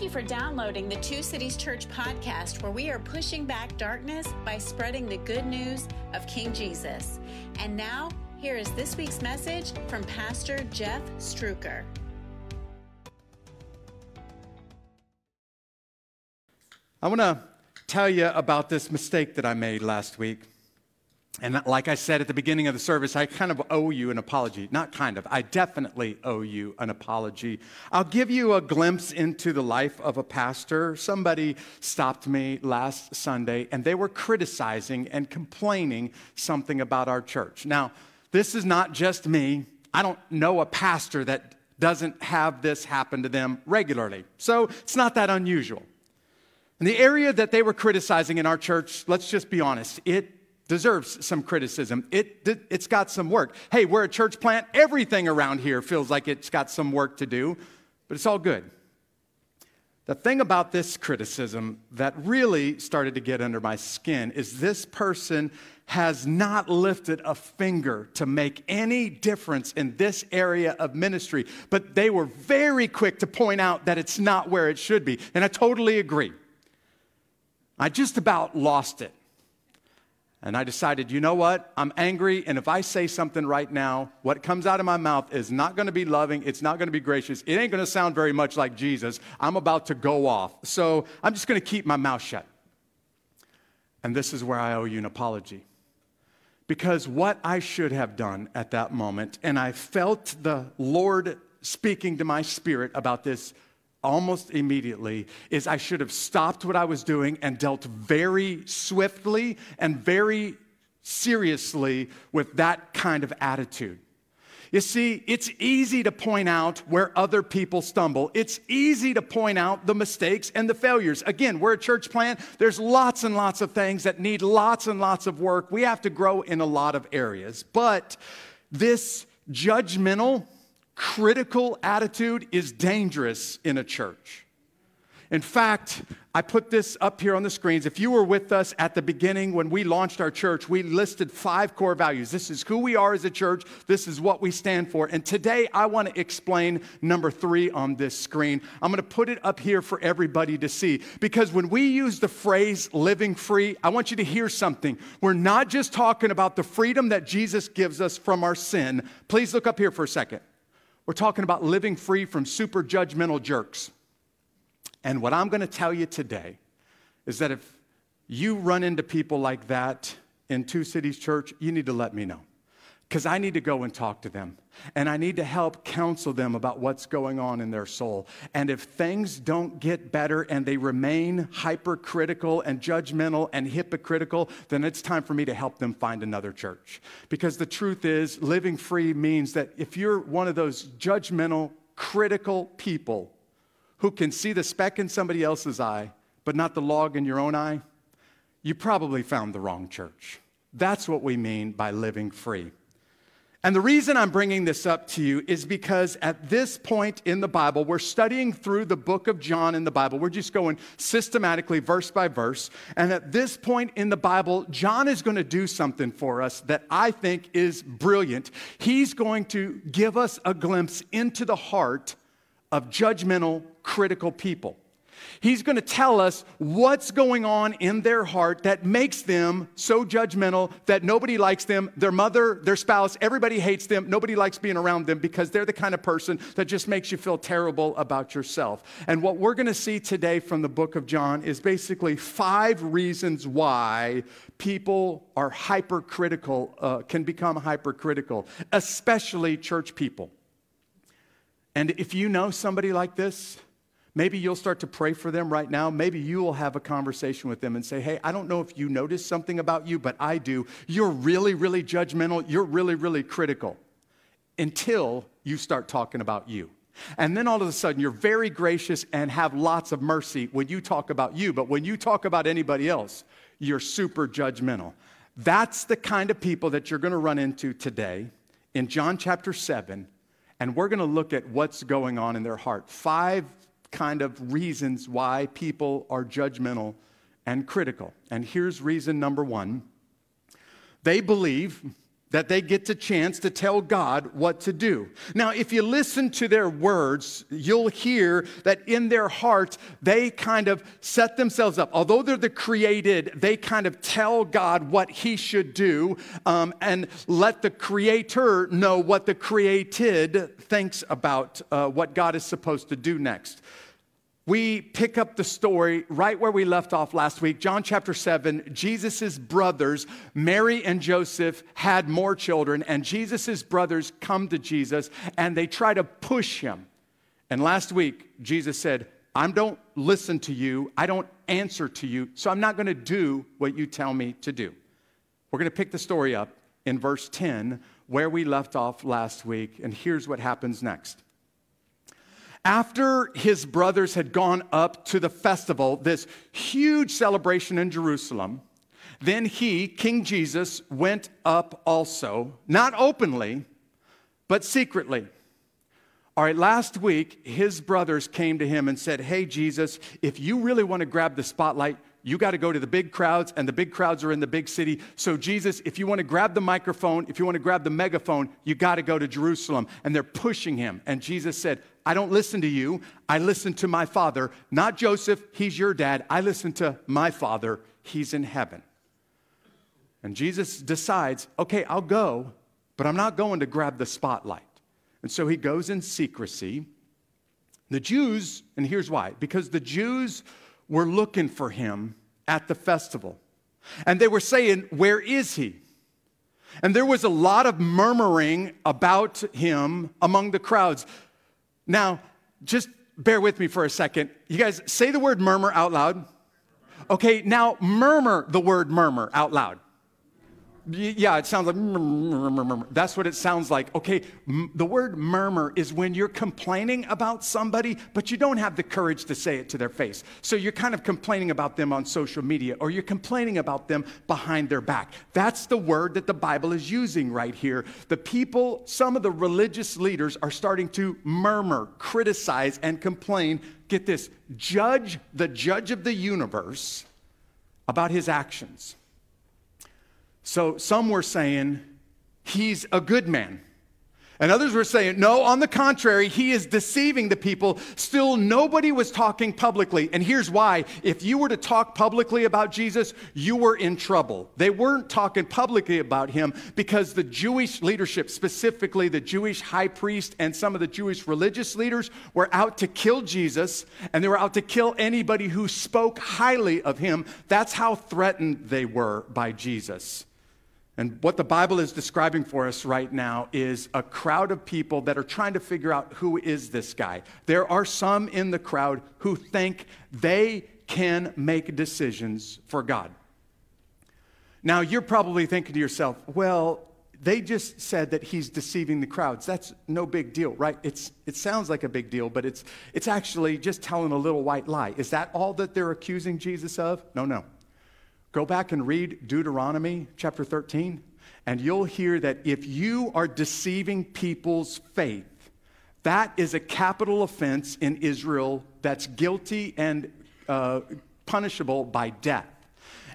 Thank you for downloading the Two Cities Church podcast, where we are pushing back darkness by spreading the good news of King Jesus. And now, here is this week's message from Pastor Jeff Struecker. I want to tell you about this mistake that I made last week. And like I said at the beginning of the service, I kind of owe you an apology. Not kind of, I definitely owe you an apology. I'll give you a glimpse into the life of a pastor. Somebody stopped me last Sunday and they were criticizing and complaining something about our church. Now, this is not just me. I don't know a pastor that doesn't have this happen to them regularly. So it's not that unusual. And the area that they were criticizing in our church, let's just be honest, it deserves some criticism. It, it's got some work. Hey, we're a church plant. Everything around here feels like it's got some work to do, but it's all good. The thing about this criticism that really started to get under my skin is this person has not lifted a finger to make any difference in this area of ministry, but they were very quick to point out that it's not where it should be. And I totally agree. I just about lost it. And I decided, you know what? I'm angry, and if I say something right now, what comes out of my mouth is not going to be loving, it's not going to be gracious, it ain't going to sound very much like Jesus. I'm about to go off. So I'm just going to keep my mouth shut. And this is where I owe you an apology. Because what I should have done at that moment, and I felt the Lord speaking to my spirit about this almost immediately is I should have stopped what I was doing and dealt very swiftly and very seriously with that kind of attitude. You see, it's easy to point out where other people stumble. It's easy to point out the mistakes and the failures. Again, we're a church plant. There's lots and lots of things that need lots and lots of work. We have to grow in a lot of areas. But this judgmental, critical attitude is dangerous in a church. In fact, I put this up here on the screens. If you were with us at the beginning when we launched our church, we listed five core values. This is who we are as a church, this is what we stand for. And today I want to explain number three on this screen. I'm going to put it up here for everybody to see because when we use the phrase living free, I want you to hear something. We're not just talking about the freedom that Jesus gives us from our sin. Please look up here for a second. We're talking about living free from super judgmental jerks. And what I'm going to tell you today is that if you run into people like that in Two Cities Church, you need to let me know because I need to go and talk to them. And I need to help counsel them about what's going on in their soul. And if things don't get better and they remain hypercritical and judgmental and hypocritical, then it's time for me to help them find another church. Because the truth is, living free means that if you're one of those judgmental, critical people who can see the speck in somebody else's eye, but not the log in your own eye, you probably found the wrong church. That's what we mean by living free. And the reason I'm bringing this up to you is because at this point in the Bible, we're studying through the book of John in the Bible. We're just going systematically, verse by verse. And at this point in the Bible, John is going to do something for us that I think is brilliant. He's going to give us a glimpse into the heart of judgmental, critical people. He's going to tell us what's going on in their heart that makes them so judgmental that nobody likes them. Their mother, their spouse, everybody hates them. Nobody likes being around them because they're the kind of person that just makes you feel terrible about yourself. And what we're going to see today from the book of John is basically five reasons why people are hypercritical, uh, can become hypercritical, especially church people. And if you know somebody like this, Maybe you'll start to pray for them right now. Maybe you will have a conversation with them and say, Hey, I don't know if you noticed something about you, but I do. You're really, really judgmental. You're really, really critical until you start talking about you. And then all of a sudden, you're very gracious and have lots of mercy when you talk about you. But when you talk about anybody else, you're super judgmental. That's the kind of people that you're going to run into today in John chapter 7. And we're going to look at what's going on in their heart. Five kind of reasons why people are judgmental and critical. And here's reason number one they believe that they get the chance to tell God what to do. Now, if you listen to their words, you'll hear that in their heart, they kind of set themselves up. Although they're the created, they kind of tell God what he should do um, and let the creator know what the created thinks about uh, what God is supposed to do next we pick up the story right where we left off last week. John chapter 7, Jesus' brothers, Mary and Joseph, had more children, and Jesus' brothers come to Jesus and they try to push him. And last week, Jesus said, I don't listen to you, I don't answer to you, so I'm not going to do what you tell me to do. We're going to pick the story up in verse 10, where we left off last week, and here's what happens next. After his brothers had gone up to the festival, this huge celebration in Jerusalem, then he, King Jesus, went up also, not openly, but secretly. All right, last week, his brothers came to him and said, Hey, Jesus, if you really want to grab the spotlight, you got to go to the big crowds, and the big crowds are in the big city. So, Jesus, if you want to grab the microphone, if you want to grab the megaphone, you got to go to Jerusalem. And they're pushing him. And Jesus said, I don't listen to you. I listen to my Father. Not Joseph, he's your dad. I listen to my Father, he's in heaven. And Jesus decides, okay, I'll go, but I'm not going to grab the spotlight. And so he goes in secrecy. The Jews, and here's why because the Jews were looking for him at the festival. And they were saying, Where is he? And there was a lot of murmuring about him among the crowds. Now, just bear with me for a second. You guys say the word murmur out loud. Okay, now murmur the word murmur out loud. Yeah, it sounds like mm, mm, mm, that's what it sounds like. Okay, the word murmur is when you're complaining about somebody, but you don't have the courage to say it to their face. So you're kind of complaining about them on social media or you're complaining about them behind their back. That's the word that the Bible is using right here. The people, some of the religious leaders are starting to murmur, criticize, and complain. Get this judge the judge of the universe about his actions. So some were saying, he's a good man. And others were saying, no, on the contrary, he is deceiving the people. Still, nobody was talking publicly. And here's why. If you were to talk publicly about Jesus, you were in trouble. They weren't talking publicly about him because the Jewish leadership, specifically the Jewish high priest and some of the Jewish religious leaders, were out to kill Jesus and they were out to kill anybody who spoke highly of him. That's how threatened they were by Jesus. And what the Bible is describing for us right now is a crowd of people that are trying to figure out who is this guy. There are some in the crowd who think they can make decisions for God. Now, you're probably thinking to yourself, well, they just said that he's deceiving the crowds. That's no big deal, right? It's, it sounds like a big deal, but it's, it's actually just telling a little white lie. Is that all that they're accusing Jesus of? No, no. Go back and read Deuteronomy chapter 13, and you'll hear that if you are deceiving people's faith, that is a capital offense in Israel that's guilty and uh, punishable by death.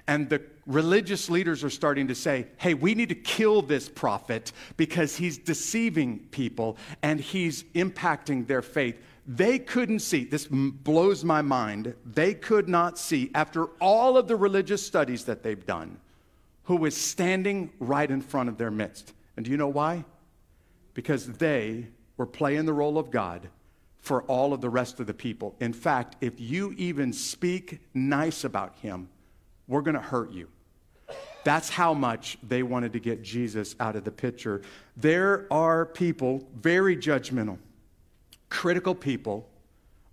And the religious leaders are starting to say, hey, we need to kill this prophet because he's deceiving people and he's impacting their faith. They couldn't see, this blows my mind, they could not see, after all of the religious studies that they've done, who was standing right in front of their midst. And do you know why? Because they were playing the role of God for all of the rest of the people. In fact, if you even speak nice about him, we're going to hurt you. That's how much they wanted to get Jesus out of the picture. There are people very judgmental critical people.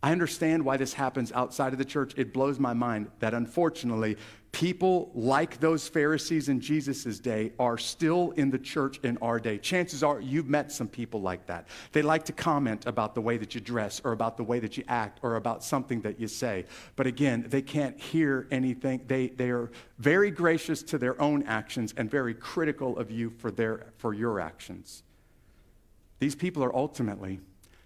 I understand why this happens outside of the church. It blows my mind that unfortunately, people like those Pharisees in Jesus' day are still in the church in our day. Chances are you've met some people like that. They like to comment about the way that you dress or about the way that you act or about something that you say. But again, they can't hear anything. They, they are very gracious to their own actions and very critical of you for, their, for your actions. These people are ultimately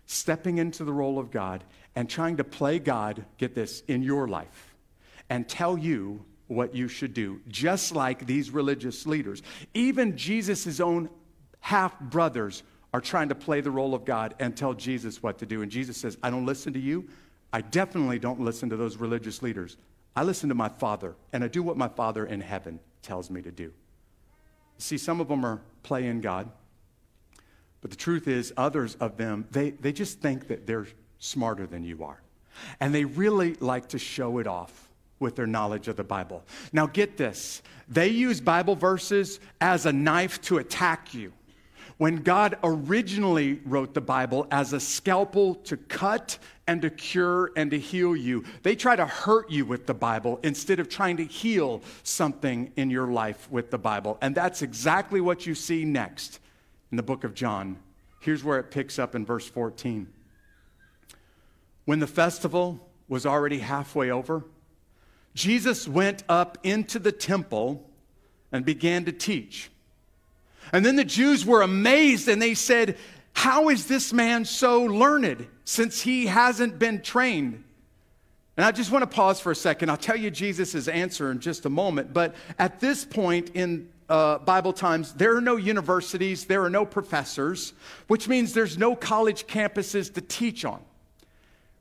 stepping into the role of God and trying to play God, get this, in your life and tell you what you should do, just like these religious leaders. Even Jesus' own half brothers are trying to play the role of God and tell Jesus what to do. And Jesus says, I don't listen to you. I definitely don't listen to those religious leaders. I listen to my Father, and I do what my Father in heaven tells me to do. See, some of them are playing God, but the truth is, others of them, they, they just think that they're smarter than you are. And they really like to show it off with their knowledge of the Bible. Now, get this they use Bible verses as a knife to attack you. When God originally wrote the Bible as a scalpel to cut and to cure and to heal you, they try to hurt you with the Bible instead of trying to heal something in your life with the Bible. And that's exactly what you see next in the book of John. Here's where it picks up in verse 14. When the festival was already halfway over, Jesus went up into the temple and began to teach. And then the Jews were amazed and they said, How is this man so learned since he hasn't been trained? And I just want to pause for a second. I'll tell you Jesus' answer in just a moment. But at this point in uh, Bible times, there are no universities, there are no professors, which means there's no college campuses to teach on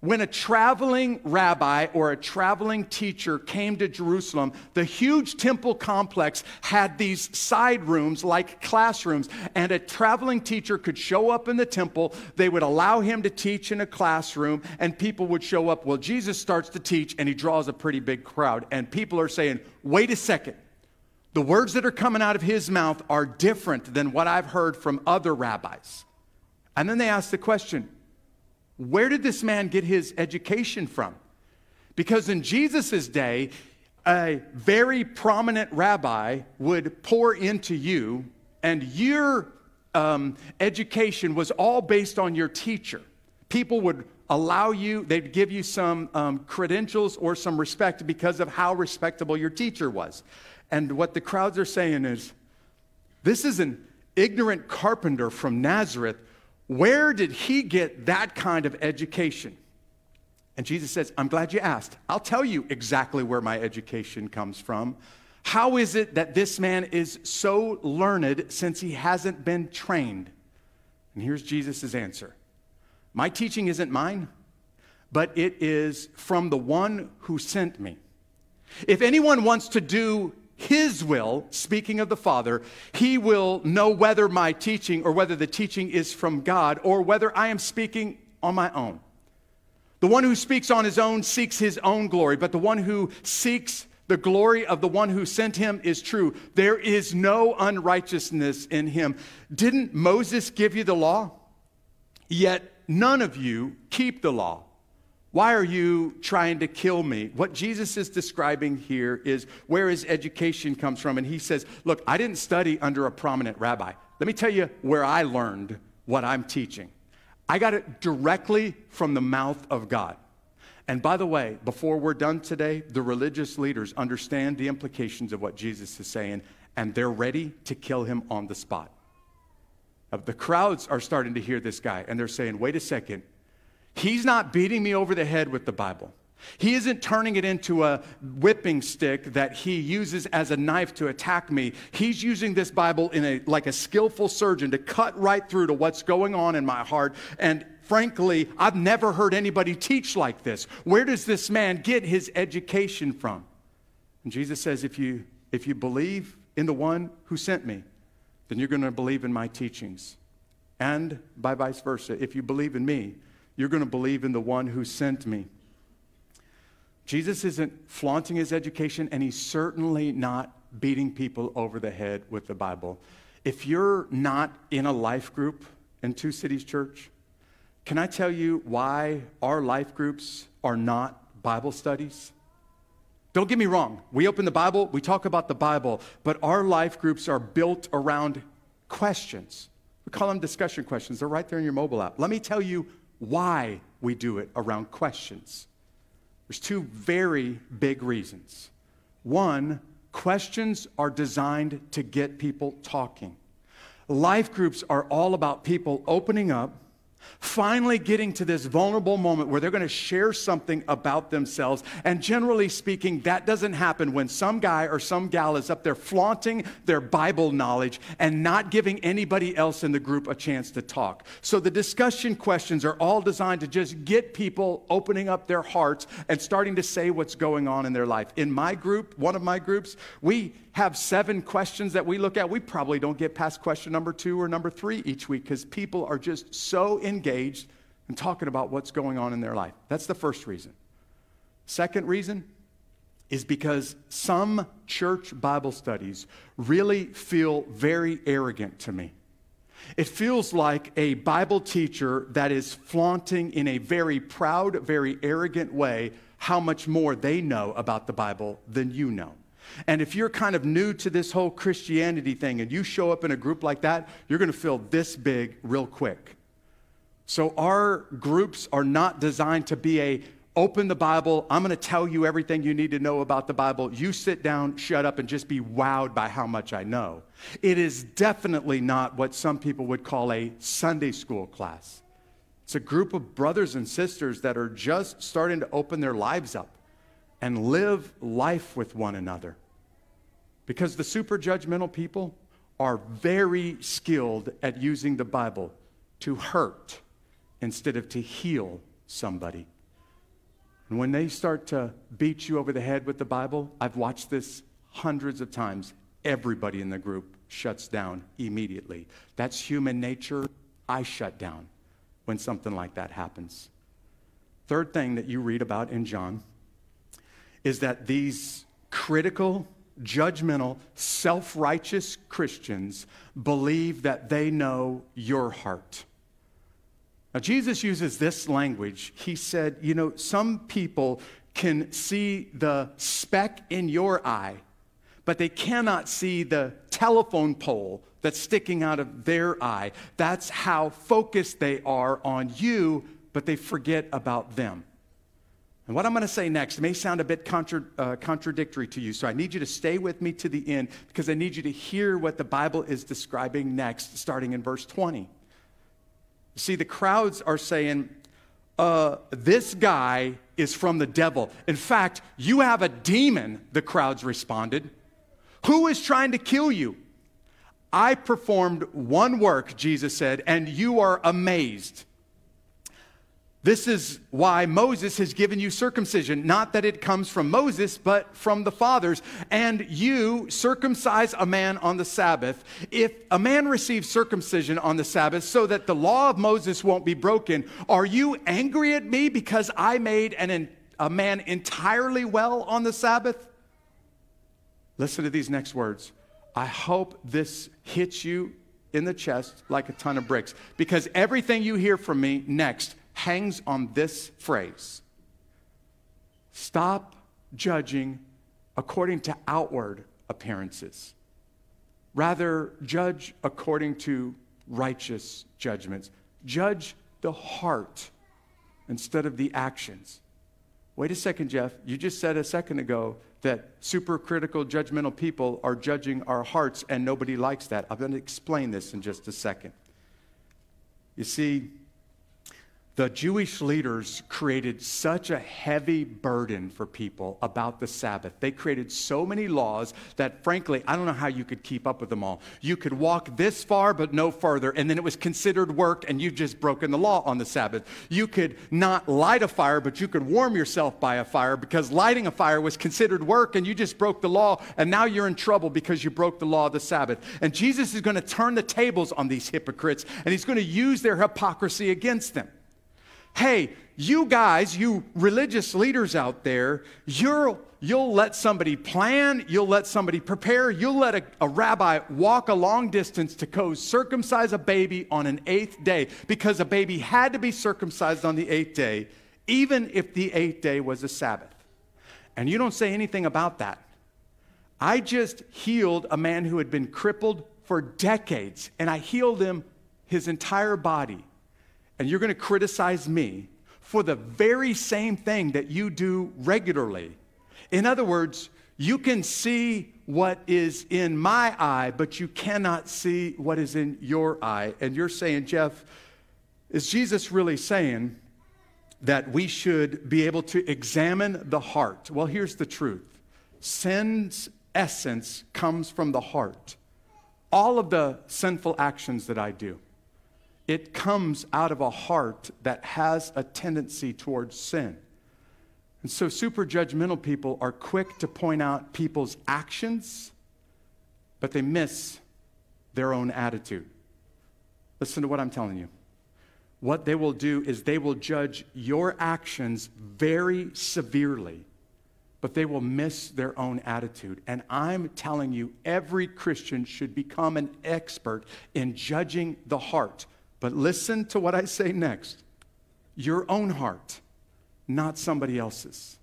when a traveling rabbi or a traveling teacher came to Jerusalem, the huge temple complex had these side rooms like classrooms, and a traveling teacher could show up in the temple. They would allow him to teach in a classroom, and people would show up. Well, Jesus starts to teach, and he draws a pretty big crowd, and people are saying, Wait a second. The words that are coming out of his mouth are different than what I've heard from other rabbis. And then they ask the question, where did this man get his education from? Because in Jesus' day, a very prominent rabbi would pour into you, and your um, education was all based on your teacher. People would allow you, they'd give you some um, credentials or some respect because of how respectable your teacher was. And what the crowds are saying is, this is an ignorant carpenter from Nazareth where did he get that kind of education? And Jesus says, I'm glad you asked. I'll tell you exactly where my education comes from. How is it that this man is so learned since he hasn't been trained? And here's Jesus' answer My teaching isn't mine, but it is from the one who sent me. If anyone wants to do his will, speaking of the Father, he will know whether my teaching or whether the teaching is from God or whether I am speaking on my own. The one who speaks on his own seeks his own glory, but the one who seeks the glory of the one who sent him is true. There is no unrighteousness in him. Didn't Moses give you the law? Yet none of you keep the law. Why are you trying to kill me? What Jesus is describing here is where his education comes from. And he says, Look, I didn't study under a prominent rabbi. Let me tell you where I learned what I'm teaching. I got it directly from the mouth of God. And by the way, before we're done today, the religious leaders understand the implications of what Jesus is saying, and they're ready to kill him on the spot. The crowds are starting to hear this guy, and they're saying, wait a second, He's not beating me over the head with the Bible. He isn't turning it into a whipping stick that he uses as a knife to attack me. He's using this Bible in a like a skillful surgeon to cut right through to what's going on in my heart. And frankly, I've never heard anybody teach like this. Where does this man get his education from? And Jesus says, if you if you believe in the one who sent me, then you're going to believe in my teachings. And by vice versa, if you believe in me, you're going to believe in the one who sent me. Jesus isn't flaunting his education, and he's certainly not beating people over the head with the Bible. If you're not in a life group in Two Cities Church, can I tell you why our life groups are not Bible studies? Don't get me wrong. We open the Bible, we talk about the Bible, but our life groups are built around questions. We call them discussion questions. They're right there in your mobile app. Let me tell you why we do it around questions. There's two very big reasons. One, questions are designed to get people talking. Life groups are all about people opening up, finally getting to this vulnerable moment where they're going to share something about themselves. And generally speaking, that doesn't happen when some guy or some gal is up there flaunting their Bible knowledge and not giving anybody else in the group a chance to talk. So the discussion questions are all designed to just get people opening up their hearts and starting to say what's going on in their life. In my group, one of my groups, we have seven questions that we look at, we probably don't get past question number two or number three each week because people are just so engaged in talking about what's going on in their life. That's the first reason. Second reason is because some church Bible studies really feel very arrogant to me. It feels like a Bible teacher that is flaunting in a very proud, very arrogant way how much more they know about the Bible than you know. And if you're kind of new to this whole Christianity thing and you show up in a group like that, you're going to feel this big real quick. So our groups are not designed to be a open the Bible, I'm going to tell you everything you need to know about the Bible. You sit down, shut up and just be wowed by how much I know. It is definitely not what some people would call a Sunday school class. It's a group of brothers and sisters that are just starting to open their lives up and live life with one another. Because the super judgmental people are very skilled at using the Bible to hurt instead of to heal somebody. And when they start to beat you over the head with the Bible, I've watched this hundreds of times. Everybody in the group shuts down immediately. That's human nature. I shut down when something like that happens. Third thing that you read about in John is that these critical, judgmental, self righteous Christians believe that they know your heart. Now, Jesus uses this language. He said, You know, some people can see the speck in your eye, but they cannot see the telephone pole that's sticking out of their eye. That's how focused they are on you, but they forget about them. And what I'm going to say next may sound a bit contra- uh, contradictory to you, so I need you to stay with me to the end because I need you to hear what the Bible is describing next, starting in verse 20. See, the crowds are saying, uh, This guy is from the devil. In fact, you have a demon, the crowds responded. Who is trying to kill you? I performed one work, Jesus said, and you are amazed. This is why Moses has given you circumcision. Not that it comes from Moses, but from the fathers. And you circumcise a man on the Sabbath. If a man receives circumcision on the Sabbath so that the law of Moses won't be broken, are you angry at me because I made an, a man entirely well on the Sabbath? Listen to these next words. I hope this hits you in the chest like a ton of bricks because everything you hear from me next hangs on this phrase Stop judging according to outward appearances. Rather, judge according to righteous judgments. Judge the heart instead of the actions. Wait a second, Jeff. You just said a second ago that supercritical, judgmental people are judging our hearts, and nobody likes that. I'm going to explain this in just a second. You see, the Jewish leaders created such a heavy burden for people about the Sabbath. They created so many laws that, frankly, I don't know how you could keep up with them all. You could walk this far, but no further, and then it was considered work, and you've just broken the law on the Sabbath. You could not light a fire, but you could warm yourself by a fire because lighting a fire was considered work, and you just broke the law, and now you're in trouble because you broke the law of the Sabbath. And Jesus is going to turn the tables on these hypocrites, and he's going to use their hypocrisy against them hey, you guys, you religious leaders out there, you're, you'll let somebody plan, you'll let somebody prepare, you'll let a, a, rabbi walk a long distance to go circumcise a baby on an eighth day because a baby had to be circumcised on the eighth day, even if the eighth day was a Sabbath. And you don't say anything about that. I just healed a man who had been crippled for decades, and I healed him his entire body and you're going to criticize me for the very same thing that you do regularly. In other words, you can see what is in my eye, but you cannot see what is in your eye. And you're saying, Jeff, Is Jesus really saying that we should be able to examine the heart? Well, here's the truth sin's essence comes from the heart. All of the sinful actions that I do, it comes out of a heart that has a tendency towards sin. And so, super judgmental people are quick to point out people's actions, but they miss their own attitude. Listen to what I'm telling you. What they will do is they will judge your actions very severely, but they will miss their own attitude. And I'm telling you, every Christian should become an expert in judging the heart. But listen to what I say next your own heart, not somebody else's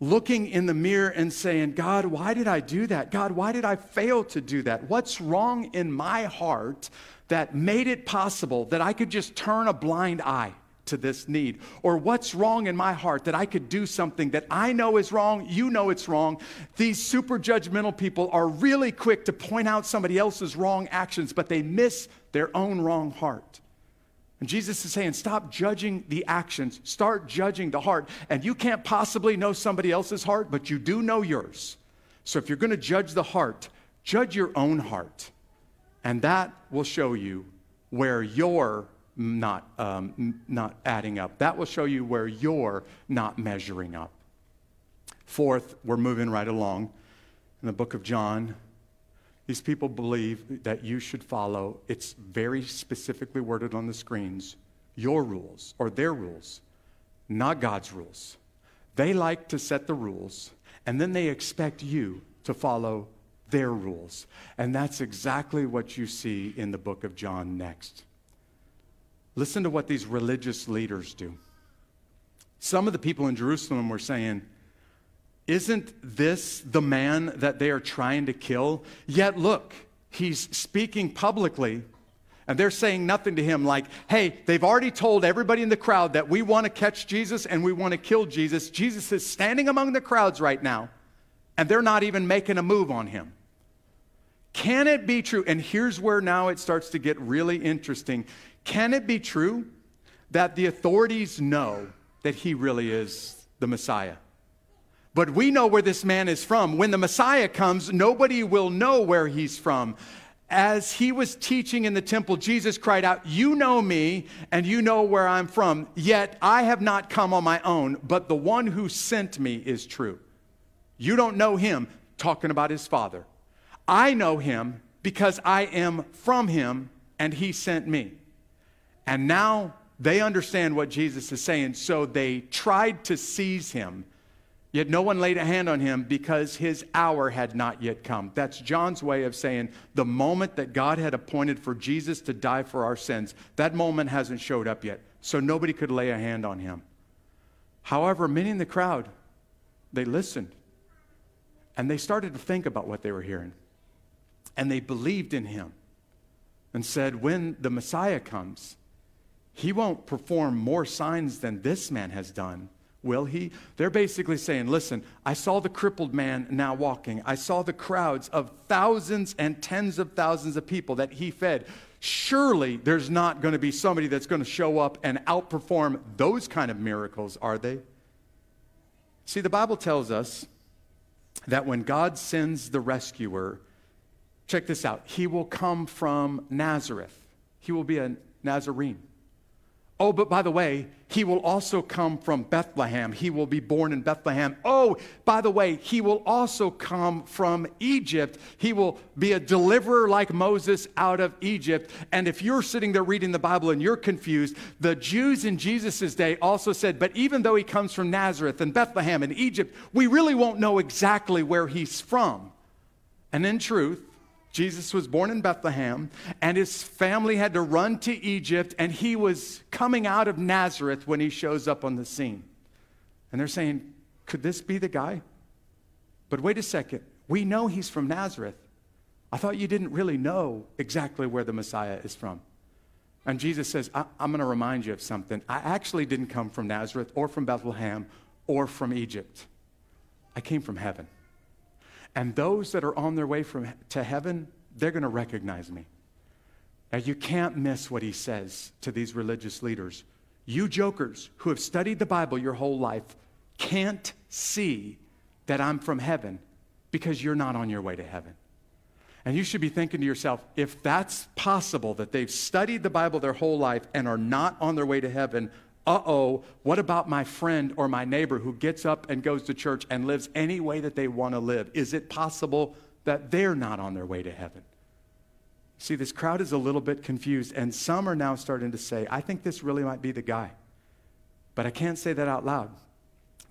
looking in the mirror and saying, God, why did I do that? God, why did I fail to do that? What's wrong in my heart that made it possible that I could just turn a blind eye to this need? Or what's wrong in my heart that I could do something that I know is wrong, you know it's wrong? These super judgmental people are really quick to point out somebody else's wrong actions, but they miss their own wrong heart. And Jesus is saying, stop judging the actions, start judging the heart. And you can't possibly know somebody else's heart, but you do know yours. So if you're going to judge the heart, judge your own heart. And that will show you where you're not, um, not adding up. That will show you where you're not measuring up. Fourth, we're moving right along in the book of John. These people believe that you should follow, it's very specifically worded on the screens, your rules or their rules, not God's rules. They like to set the rules, and then they expect you to follow their rules. And that's exactly what you see in the book of John next. Listen to what these religious leaders do. Some of the people in Jerusalem were saying, isn't this the man that they are trying to kill? Yet look, he's speaking publicly and they're saying nothing to him like, hey, they've already told everybody in the crowd that we want to catch Jesus and we want to kill Jesus. Jesus is standing among the crowds right now, and they're not even making a move on him. Can it be true? And here's where now it starts to get really interesting. Can it be true that the authorities know that he really is the Messiah? But we know where this man is from. When the Messiah comes, nobody will know where he's from. As he was teaching in the temple, Jesus cried out, You know me, and you know where I'm from. Yet I have not come on my own, but the one who sent me is true. You don't know him, talking about his father. I know him because I am from him, and he sent me. And now they understand what Jesus is saying, so they tried to seize him Yet no one laid a hand on him because his hour had not yet come. That's John's way of saying the moment that God had appointed for Jesus to die for our sins, that moment hasn't showed up yet. So nobody could lay a hand on him. However, many in the crowd, they listened and they started to think about what they were hearing. And they believed in him and said, when the Messiah comes, he won't perform more signs than this man has done Will he? They're basically saying, listen, I saw the crippled man now walking. I saw the crowds of thousands and tens of thousands of people that he fed. Surely there's not going to be somebody that's going to show up and outperform those kind of miracles, are they? See, the Bible tells us that when God sends the rescuer, check this out, he will come from Nazareth. He will be a Nazarene. Oh, but by the way, he will also come from Bethlehem. He will be born in Bethlehem. Oh, by the way, he will also come from Egypt. He will be a deliverer like Moses out of Egypt. And if you're sitting there reading the Bible and you're confused, the Jews in Jesus' day also said, but even though he comes from Nazareth and Bethlehem and Egypt, we really won't know exactly where he's from. And in truth, Jesus was born in Bethlehem, and his family had to run to Egypt, and he was coming out of Nazareth when he shows up on the scene. And they're saying, Could this be the guy? But wait a second. We know he's from Nazareth. I thought you didn't really know exactly where the Messiah is from. And Jesus says, I- am going to remind you of something. I actually didn't come from Nazareth or from Bethlehem or from Egypt, I came from heaven. And those that are on their way from, to heaven, they're going to recognize me. Now, you can't miss what he says to these religious leaders. You jokers who have studied the Bible your whole life can't see that I'm from heaven because you're not on your way to heaven. And you should be thinking to yourself, if that's possible, that they've studied the Bible their whole life and are not on their way to heaven, uh oh, what about my friend or my neighbor who gets up and goes to church and lives any way that they want to live? Is it possible that they're not on their way to heaven? See, this crowd is a little bit confused, and some are now starting to say, I think this really might be the guy. But I can't say that out loud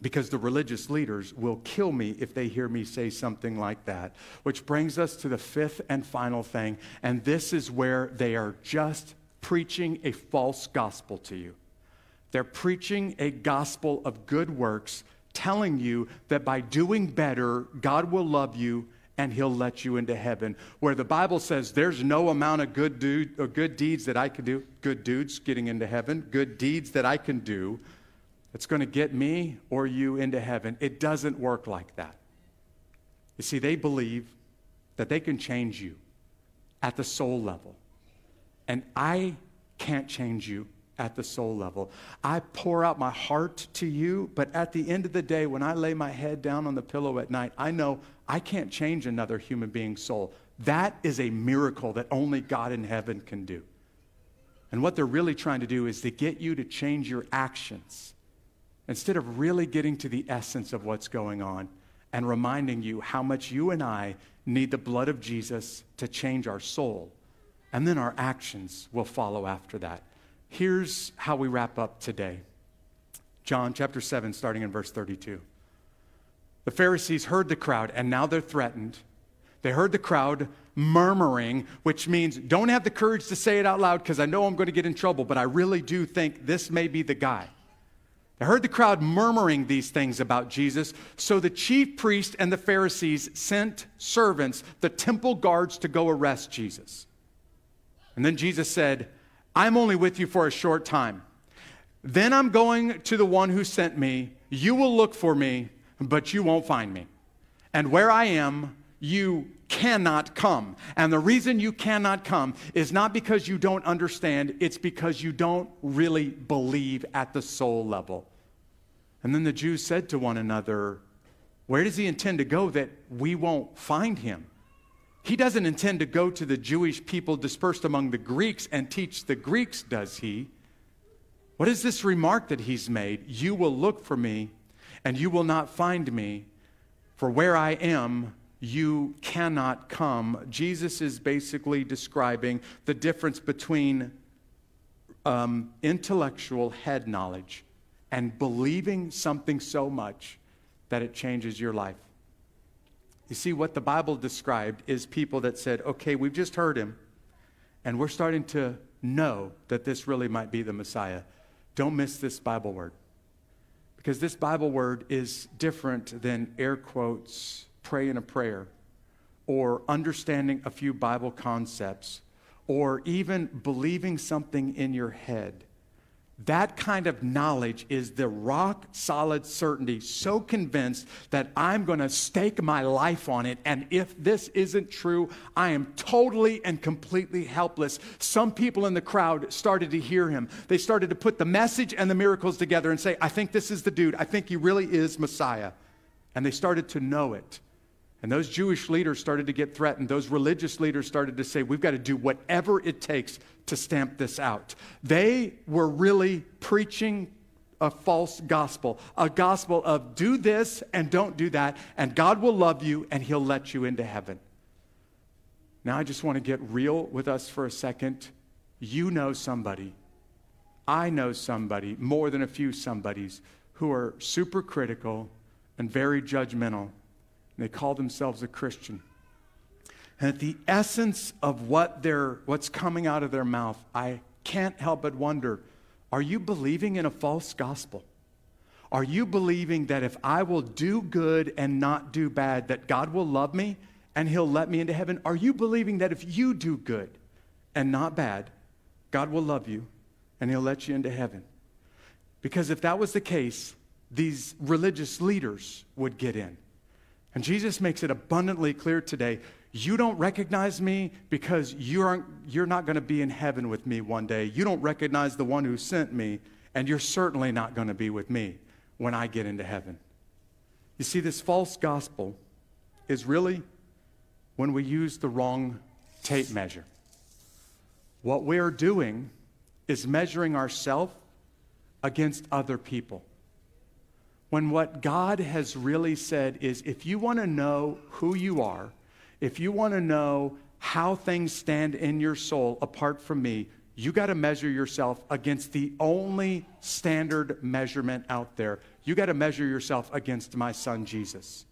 because the religious leaders will kill me if they hear me say something like that. Which brings us to the fifth and final thing, and this is where they are just preaching a false gospel to you. They're preaching a gospel of good works, telling you that by doing better, God will love you and he'll let you into heaven. Where the Bible says there's no amount of good, good deeds that I can do, good dudes getting into heaven, good deeds that I can do that's going to get me or you into heaven. It doesn't work like that. You see, they believe that they can change you at the soul level. And I can't change you at the soul level. I pour out my heart to you, but at the end of the day, when I lay my head down on the pillow at night, I know I can't change another human being's soul. That is a miracle that only God in heaven can do. And what they're really trying to do is to get you to change your actions instead of really getting to the essence of what's going on and reminding you how much you and I need the blood of Jesus to change our soul. And then our actions will follow after that. Here's how we wrap up today John chapter 7, starting in verse 32. The Pharisees heard the crowd, and now they're threatened. They heard the crowd murmuring, which means don't have the courage to say it out loud because I know I'm going to get in trouble, but I really do think this may be the guy. They heard the crowd murmuring these things about Jesus, so the chief priest and the Pharisees sent servants, the temple guards, to go arrest Jesus. And then Jesus said, I'm only with you for a short time. Then I'm going to the one who sent me. You will look for me, but you won't find me. And where I am, you cannot come. And the reason you cannot come is not because you don't understand, it's because you don't really believe at the soul level. And then the Jews said to one another, Where does he intend to go that we won't find him? He doesn't intend to go to the Jewish people dispersed among the Greeks and teach the Greeks, does he? What is this remark that he's made? You will look for me, and you will not find me, for where I am, you cannot come. Jesus is basically describing the difference between um, intellectual head knowledge and believing something so much that it changes your life. You see, what the Bible described is people that said, okay, we've just heard him, and we're starting to know that this really might be the Messiah. Don't miss this Bible word. Because this Bible word is different than air quotes, praying a prayer, or understanding a few Bible concepts, or even believing something in your head. That kind of knowledge is the rock solid certainty, so convinced that I'm going to stake my life on it. And if this isn't true, I am totally and completely helpless. Some people in the crowd started to hear him. They started to put the message and the miracles together and say, I think this is the dude. I think he really is Messiah. And they started to know it. And those Jewish leaders started to get threatened. Those religious leaders started to say, we've got to do whatever it takes to stamp this out. They were really preaching a false gospel, a gospel of do this and don't do that, and God will love you and he'll let you into heaven. Now, I just want to get real with us for a second. You know somebody, I know somebody, more than a few somebodies, who are super critical and very judgmental they call themselves a Christian. And at the essence of what they're, what's coming out of their mouth, I can't help but wonder are you believing in a false gospel? Are you believing that if I will do good and not do bad, that God will love me and He'll let me into heaven? Are you believing that if you do good and not bad, God will love you and He'll let you into heaven? Because if that was the case, these religious leaders would get in. And Jesus makes it abundantly clear today You don't recognize me because you aren't, you're not going to be in heaven with me one day. You don't recognize the one who sent me, and you're certainly not going to be with me when I get into heaven. You see, this false gospel is really when we use the wrong tape measure. What we're doing is measuring ourselves against other people. When what God has really said is if you want to know who you are, if you want to know how things stand in your soul apart from me, you got to measure yourself against the only standard measurement out there. You got to measure yourself against my son Jesus.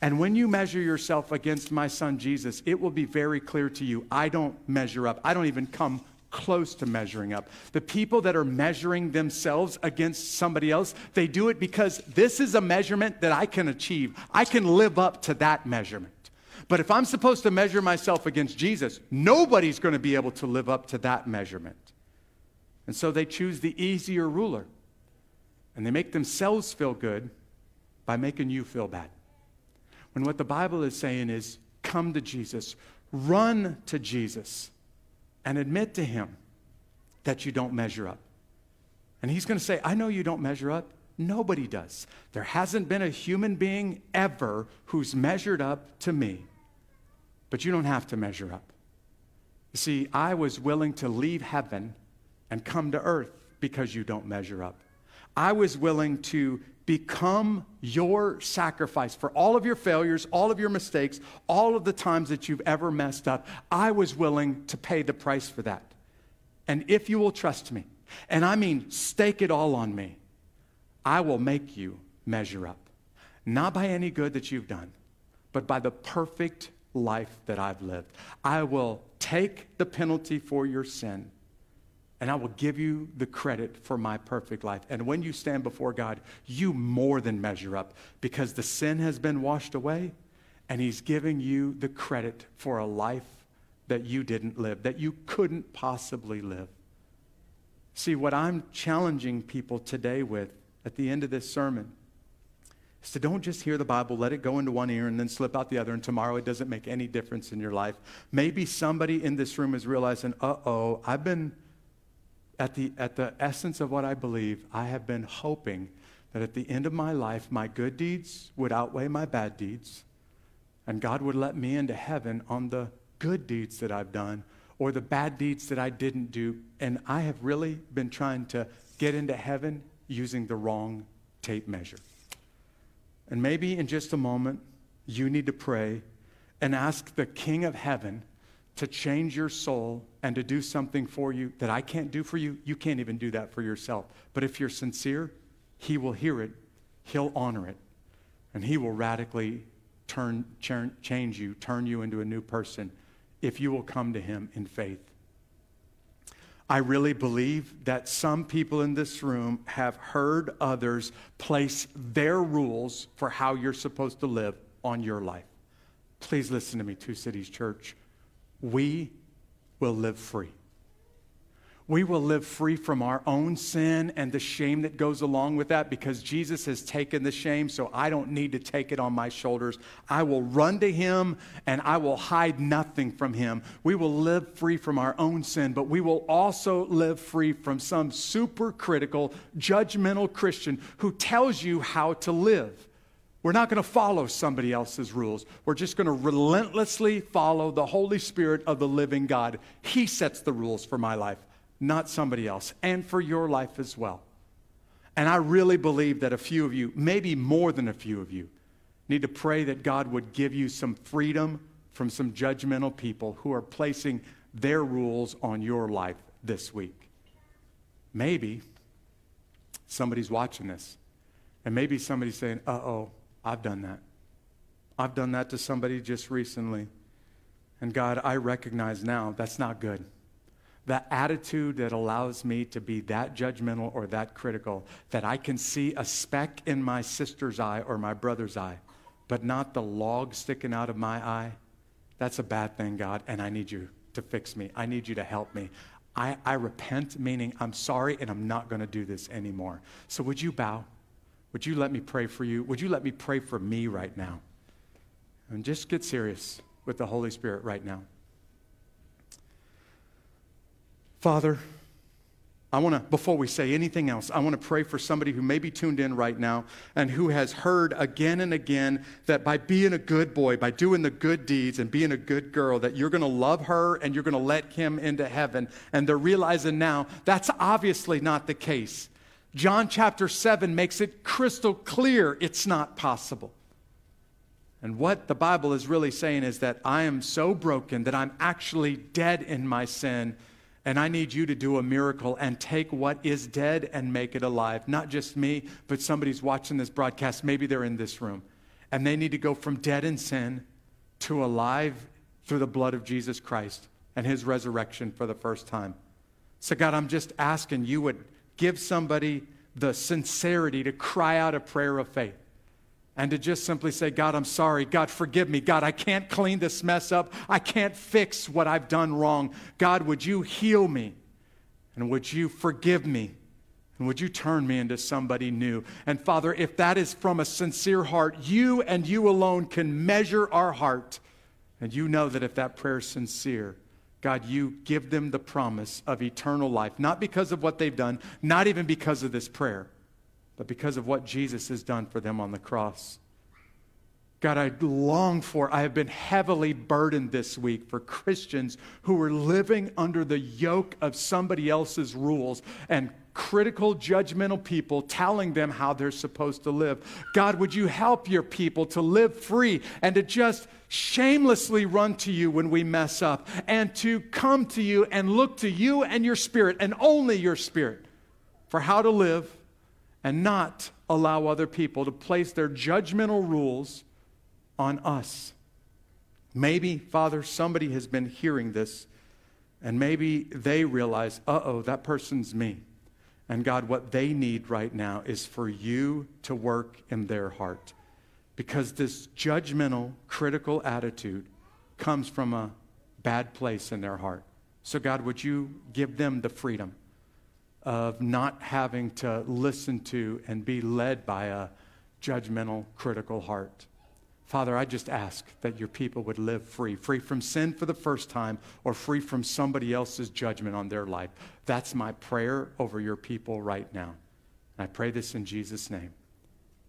And when you measure yourself against my son Jesus, it will be very clear to you I don't measure up. I don't even come close to measuring up. The people that are measuring themselves against somebody else, they do it because this is a measurement that I can achieve. I can live up to that measurement. But if I'm supposed to measure myself against Jesus, nobody's going to be able to live up to that measurement. And so they choose the easier ruler. And they make themselves feel good by making you feel bad. When what the Bible is saying is come to Jesus, run to Jesus, and admit to him that you don't measure up. And he's going to say, I know you don't measure up. Nobody does. There hasn't been a human being ever who's measured up to me but you don't have to measure up. You see, I was willing to leave heaven and come to earth because you don't measure up. I was willing to become your sacrifice for all of your failures, all of your mistakes, all of the times that you've ever messed up. I was willing to pay the price for that. And if you will trust me, and I mean stake it all on me, I will make you measure up. Not by any good that you've done, but by the perfect life that I've lived. I will take the penalty for your sin and I will give you the credit for my perfect life. And when you stand before God, you more than measure up because the sin has been washed away and He's giving you the credit for a life that you didn't live, that you couldn't possibly live. See, what I'm challenging people today with at the end of this sermon so don't just hear the Bible, let it go into one ear and then slip out the other, and tomorrow it doesn't make any difference in your life. Maybe somebody in this room is realizing, uh oh, I've been, at the, at the essence of what I believe, I have been hoping that at the end of my life, my good deeds would outweigh my bad deeds, and God would let me into heaven on the good deeds that I've done or the bad deeds that I didn't do. And I have really been trying to get into heaven using the wrong tape measure. And maybe in just a moment, you need to pray and ask the King of Heaven to change your soul and to do something for you that I can't do for you. You can't even do that for yourself. But if you're sincere, He will hear it, He'll honor it, and He will radically turn, change you, turn you into a new person if you will come to Him in faith. I really believe that some people in this room have heard others place their rules for how you're supposed to live on your life. Please listen to me, Two Cities Church. We will live free we will live free from our own sin and the shame that goes along with that because Jesus has taken the shame, so I don't need to take it on my shoulders. I will run to Him and I will hide nothing from Him. We will live free from our own sin, but we will also live free from some super critical, judgmental Christian who tells you how to live. We're not going to follow somebody else's rules. We're just going to relentlessly follow the Holy Spirit of the living God. He sets the rules for my life not somebody else, and for your life as well. And I really believe that a few of you, maybe more than a few of you, need to pray that God would give you some freedom from some judgmental people who are placing their rules on your life this week. Maybe somebody's watching this, and maybe somebody's saying, uh oh, I've done that. I've done that to somebody just recently. And God, I recognize now that's not good the attitude that allows me to be that judgmental or that critical, that I can see a speck in my sister's eye or my brother's eye, but not the log sticking out of my eye, that's a bad thing, God, and I need you to fix me. I need you to help me. I, I repent, meaning I'm sorry and I'm not going to do this anymore. So would you bow? Would you let me pray for you? Would you let me pray for me right now? And just get serious. with the Holy Spirit right now. Father, I want to, before we say anything else, I want to pray for somebody who may be tuned in right now and who has heard again and again that by being a good boy, by doing the good deeds and being a good girl, that you're going to love her and you're going to let him into heaven. And they're realizing now that's obviously not the case. John chapter 7 makes it crystal clear it's not possible. And what the Bible is really saying is that I am so broken that I'm actually dead in my sin and I need you to do a miracle and take what is dead and make it alive. Not just me, but somebody's watching this broadcast. Maybe they're in this room. And they need to go from dead in sin to alive through the blood of Jesus Christ and his resurrection for the first time. So, God, I'm just asking you would give somebody the sincerity to cry out a prayer of faith and to just simply say, God, I'm sorry. God, forgive me. God, I can't clean this mess up. I can't fix what I've done wrong. God, would you heal me? And would you forgive me? And would you turn me into somebody new? And Father, if that is from a sincere heart, you and you alone can measure our heart. And you know that if that prayer is sincere, God, you give them the promise of eternal life, not because of what they've done, not even because of this prayer but because of what Jesus has done for them on the cross. God, I long for, I have been heavily burdened this week for Christians who are living under the yoke of somebody else's rules and critical, judgmental people telling them how they're supposed to live. God, would you help your people to live free and to just shamelessly run to you when we mess up and to come to you and look to you and your spirit and only your spirit for how to live and not allow other people to place their judgmental rules on us. Maybe, Father, somebody has been hearing this, and maybe they realize, uh oh, that person's me. And God, what they need right now is for you to work in their heart. Because this judgmental, critical attitude comes from a bad place in their heart. So, God, would you give them the freedom of not having to listen to and be led by a judgmental, critical heart. Father, I just ask that your people would live free, free from sin for the first time or free from somebody else's judgment on their life. That's my prayer over your people right now. And I pray this in Jesus' name.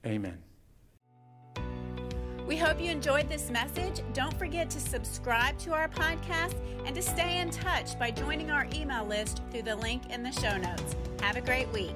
Amen. We hope you enjoyed this message. Don't forget to subscribe to our podcast and to stay in touch by joining our email list through the link in the show notes. Have a great week.